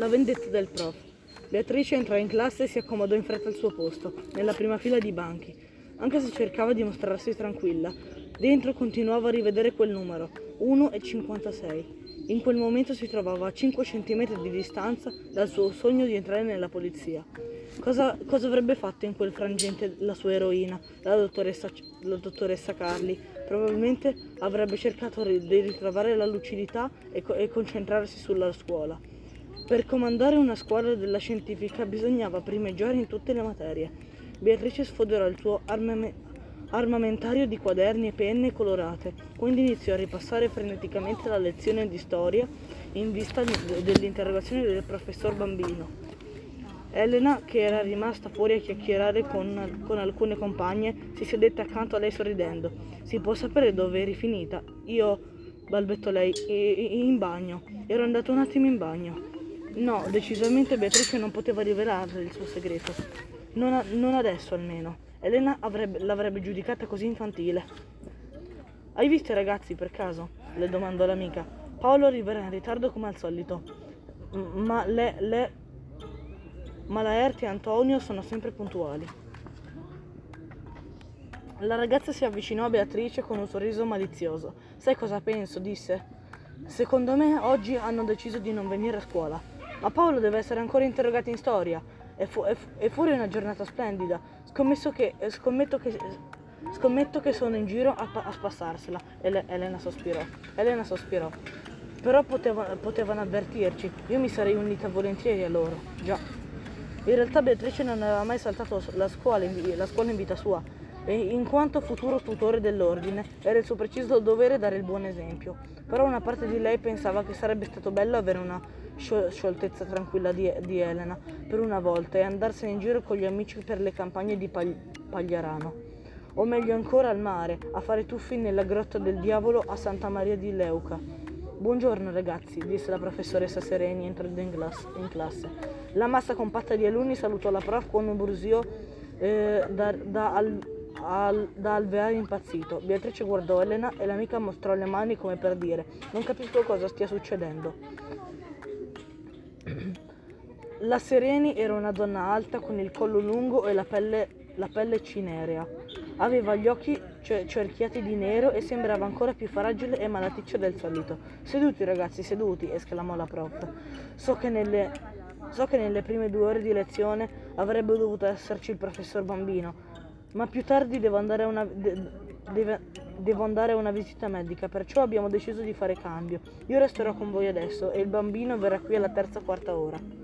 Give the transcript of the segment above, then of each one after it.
La vendetta del prof. Beatrice entrò in classe e si accomodò in fretta al suo posto, nella prima fila di banchi. Anche se cercava di mostrarsi tranquilla, dentro continuava a rivedere quel numero, 1 e 56. In quel momento si trovava a 5 cm di distanza dal suo sogno di entrare nella polizia. Cosa, cosa avrebbe fatto in quel frangente la sua eroina, la dottoressa, la dottoressa Carli? Probabilmente avrebbe cercato di ritrovare la lucidità e, e concentrarsi sulla scuola. Per comandare una squadra della scientifica bisognava primeggiare in tutte le materie. Beatrice sfoderò il suo armame- armamentario di quaderni e penne colorate, quindi iniziò a ripassare freneticamente la lezione di storia in vista dell'interrogazione del professor Bambino. Elena, che era rimasta fuori a chiacchierare con, con alcune compagne, si sedette accanto a lei sorridendo. Si può sapere dove eri finita? Io, balbettò lei, "I- i- in bagno. Ero andato un attimo in bagno. No, decisamente Beatrice non poteva rivelarle il suo segreto. Non, a- non adesso almeno. Elena avrebbe- l'avrebbe giudicata così infantile. Hai visto i ragazzi per caso? le domandò l'amica. Paolo arriverà in ritardo come al solito. Ma le, le, ma Laerti e Antonio sono sempre puntuali. La ragazza si avvicinò a Beatrice con un sorriso malizioso. Sai cosa penso? disse. Secondo me oggi hanno deciso di non venire a scuola. Ma Paolo deve essere ancora interrogato in storia. E, fu- e fu- e fuori è una giornata splendida. Che, eh, scommetto che, scommetto che sono in giro a, pa- a spassarsela. Ele- Elena sospirò. Elena sospirò. Però poteva- potevano avvertirci. Io mi sarei unita volentieri a loro. Già. In realtà Beatrice non aveva mai saltato la scuola in, la scuola in vita sua e in quanto futuro tutore dell'ordine era il suo preciso dovere dare il buon esempio. Però una parte di lei pensava che sarebbe stato bello avere una scioltezza tranquilla di, di Elena per una volta e andarsene in giro con gli amici per le campagne di Pag- Pagliarano. O meglio ancora al mare, a fare tuffi nella grotta del diavolo a Santa Maria di Leuca. Buongiorno ragazzi, disse la professoressa Sereni entrando in, class- in classe. La massa compatta di alunni salutò la prof con un brusio eh, da, da, al- al- da alveare impazzito. Beatrice guardò Elena e l'amica mostrò le mani come per dire non capisco cosa stia succedendo. La Sereni era una donna alta con il collo lungo e la pelle, la pelle cinerea. Aveva gli occhi cer- cerchiati di nero e sembrava ancora più fragile e malaticcia del solito. Seduti ragazzi, seduti, esclamò la prof. So che nelle, so che nelle prime due ore di lezione avrebbe dovuto esserci il professor Bambino, ma più tardi devo andare a una, de- deve- devo andare a una visita medica, perciò abbiamo deciso di fare cambio. Io resterò con voi adesso e il bambino verrà qui alla terza quarta ora.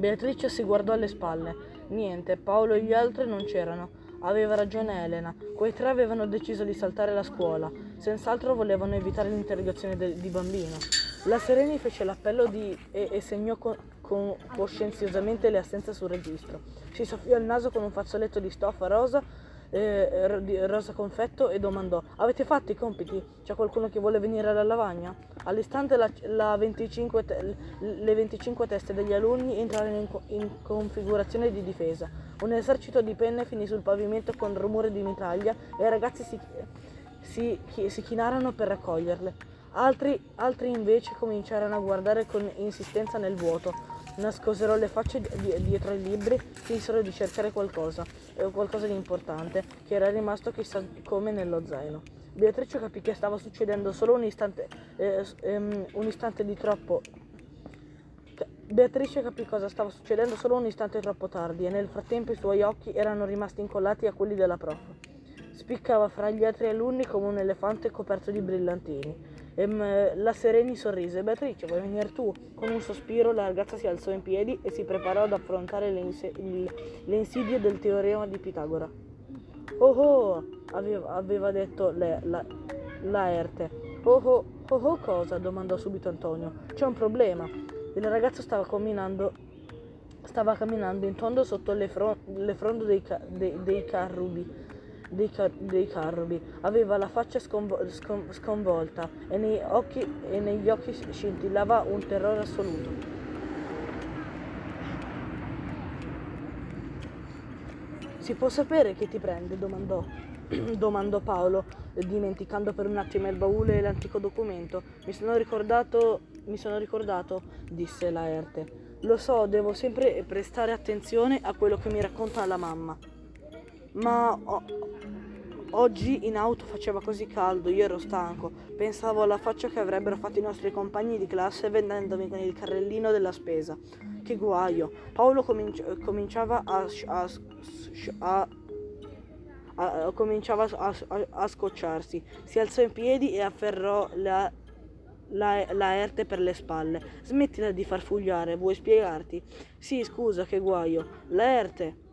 Beatrice si guardò alle spalle. Niente, Paolo e gli altri non c'erano. Aveva ragione Elena. Quei tre avevano deciso di saltare la scuola. Senz'altro volevano evitare l'interrogazione del- di bambino. La Sereni fece l'appello di- e, e segnò con, con- coscienziosamente le assenze sul registro. Si soffiò il naso con un fazzoletto di stoffa rosa, eh, rosa confetto e domandò: Avete fatto i compiti? C'è qualcuno che vuole venire alla lavagna? All'istante la- la 25 te- le 25 teste degli alunni entrarono in, in configurazione di difesa. Un esercito di penne finì sul pavimento con rumore di mitraglia e i ragazzi si, si, si chinarono per raccoglierle. Altri, altri invece cominciarono a guardare con insistenza nel vuoto. Nascosero le facce di- dietro ai libri, finsero di cercare qualcosa, eh, qualcosa di importante, che era rimasto chissà come nello zaino. Beatrice capì che stava succedendo solo un istante, eh, ehm, un istante di troppo. Beatrice capì cosa stava succedendo solo un istante troppo tardi e nel frattempo i suoi occhi erano rimasti incollati a quelli della prof. Spiccava fra gli altri alunni come un elefante coperto di brillantini. Ehm, la Sereni sorrise. Beatrice, vuoi venire tu? Con un sospiro la ragazza si alzò in piedi e si preparò ad affrontare le, inse- il- le insidie del teorema di Pitagora. Oh oh, aveva, aveva detto le, la, Laerte. Oh oh, oh oh cosa? domandò subito Antonio. C'è un problema. Il ragazzo stava camminando, stava camminando in tondo sotto le, fron- le fronde dei, ca- dei, dei carrubi. Dei, car- dei carrubi. Aveva la faccia sconvo- scon- sconvolta e, nei occhi, e negli occhi scintillava un terrore assoluto. Si può sapere che ti prende? domandò. domandò Paolo, dimenticando per un attimo il baule e l'antico documento. Mi sono ricordato, mi sono ricordato, disse Laerte. Lo so, devo sempre prestare attenzione a quello che mi racconta la mamma. Ma oh, oggi in auto faceva così caldo, io ero stanco. Pensavo alla faccia che avrebbero fatto i nostri compagni di classe vendendomi con il carrellino della spesa. Che guaio. Paolo cominci- cominciava a, a, a a, cominciava a, a, a, scocciarsi. Si alzò in piedi e afferrò la, la, la Erte per le spalle. Smettila di far fugliare, vuoi spiegarti? Sì, scusa, che guaio. La Erte.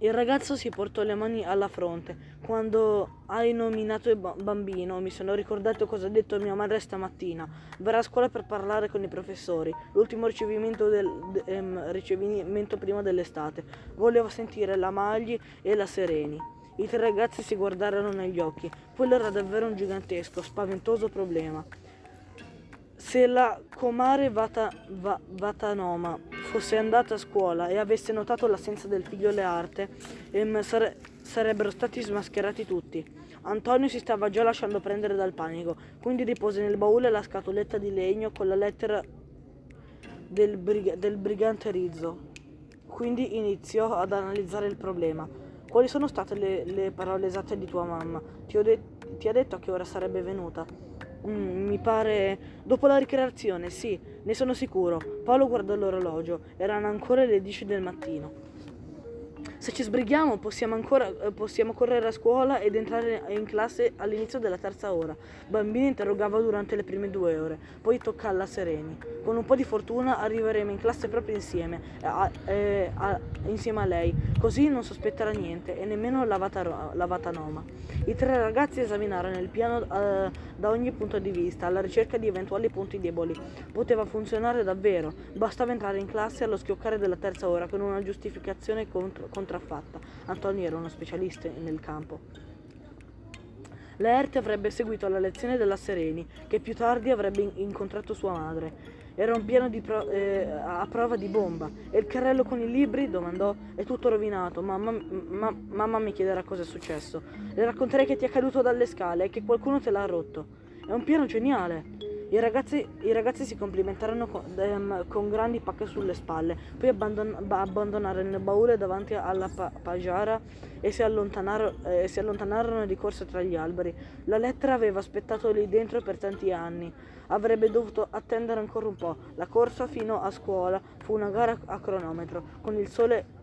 Il ragazzo si portò le mani alla fronte. Quando hai nominato il bambino, mi sono ricordato cosa ha detto mia madre stamattina. Verrà a scuola per parlare con i professori. L'ultimo ricevimento, del, ehm, ricevimento prima dell'estate. Volevo sentire la Magli e la Sereni. I tre ragazzi si guardarono negli occhi. Quello era davvero un gigantesco, spaventoso problema. Se la comare Vata, Va, Vatanoma fosse andata a scuola e avesse notato l'assenza del figlio Learte, ehm, sare, sarebbero stati smascherati tutti. Antonio si stava già lasciando prendere dal panico, quindi depose nel baule la scatoletta di legno con la lettera del, brig- del brigante Rizzo. Quindi iniziò ad analizzare il problema. Quali sono state le, le parole esatte di tua mamma? Ti, de- ti, ha detto a che ora sarebbe venuta? Mm, mi pare... Dopo la ricreazione, sì, ne sono sicuro. Paolo guardò l'orologio. Erano ancora le 10 del mattino. Se ci sbrighiamo possiamo ancora eh, possiamo correre a scuola ed entrare in classe all'inizio della terza ora. Bambini interrogava durante le prime due ore, poi tocca alla Sereni. Con un po' di fortuna arriveremo in classe proprio insieme, a, eh, a, insieme a lei, così non sospetterà niente e nemmeno la, vata, la Vatanoma. I tre ragazzi esaminarono il piano eh, da ogni punto di vista, alla ricerca di eventuali punti deboli. Poteva funzionare davvero, bastava entrare in classe allo schioccare della terza ora con una giustificazione contro, contraffatta. Antonio era uno specialista nel campo. Laerte avrebbe seguito la lezione della Sereni, che più tardi avrebbe incontrato sua madre. Era un piano pro- eh, a prova di bomba. E il carrello con i libri? domandò. È tutto rovinato. Mamma, ma, mamma mi chiederà cosa è successo. Le racconterei che ti è caduto dalle scale e che qualcuno te l'ha rotto. È un piano geniale. I ragazzi, I ragazzi, si complimentarono con, ehm, con, grandi pacche sulle spalle, poi abbandon, abbandonarono il baule davanti alla pa- pagiara e si, eh, si, allontanarono di corsa tra gli alberi. La lettera aveva aspettato lì dentro per tanti anni. Avrebbe dovuto attendere ancora un po'. La corsa fino a scuola fu una gara a cronometro, con il sole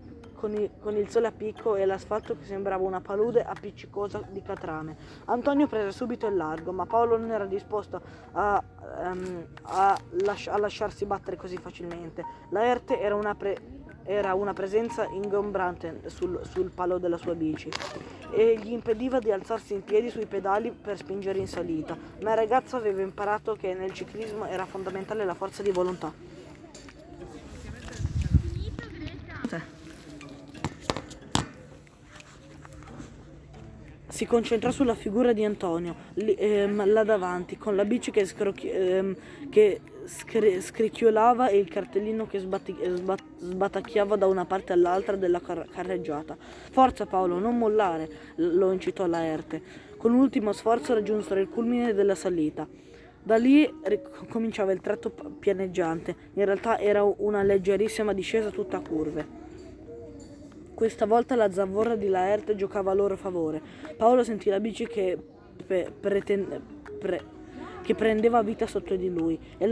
con il, con il, sole a picco e l'asfalto che sembrava una palude appiccicosa di catrame. Antonio prese subito il largo, ma Paolo non era disposto a, um, a, lasci- a lasciarsi battere così facilmente. Laerte era una, pre- era una presenza ingombrante sul, sul palo della sua bici e gli impediva di alzarsi in piedi sui pedali per spingere in salita, ma il ragazzo aveva imparato che nel ciclismo era fondamentale la forza di volontà. Si concentrò sulla figura di Antonio, lì, ehm, là davanti, con la bici che, scrocchi- ehm, che scri- scricchiolava e il cartellino che sbatti- sbat- sbatacchiava da una parte all'altra della car- carreggiata. Forza Paolo, non mollare, lo incitò Laerte. Con un ultimo sforzo raggiunsero il culmine della salita. Da lì cominciava il tratto pianeggiante, in realtà era una leggerissima discesa tutta a curve. Questa volta la zavorra di Laerte giocava a loro favore. Paolo sentì la bici che, pe- pretende, pre- che prendeva vita sotto di lui e,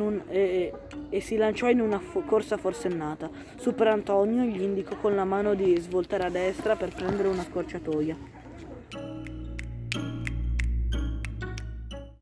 un, e, e si lanciò in una fo- corsa forsennata. Super Antonio gli indicò con la mano di svoltare a destra per prendere una scorciatoia.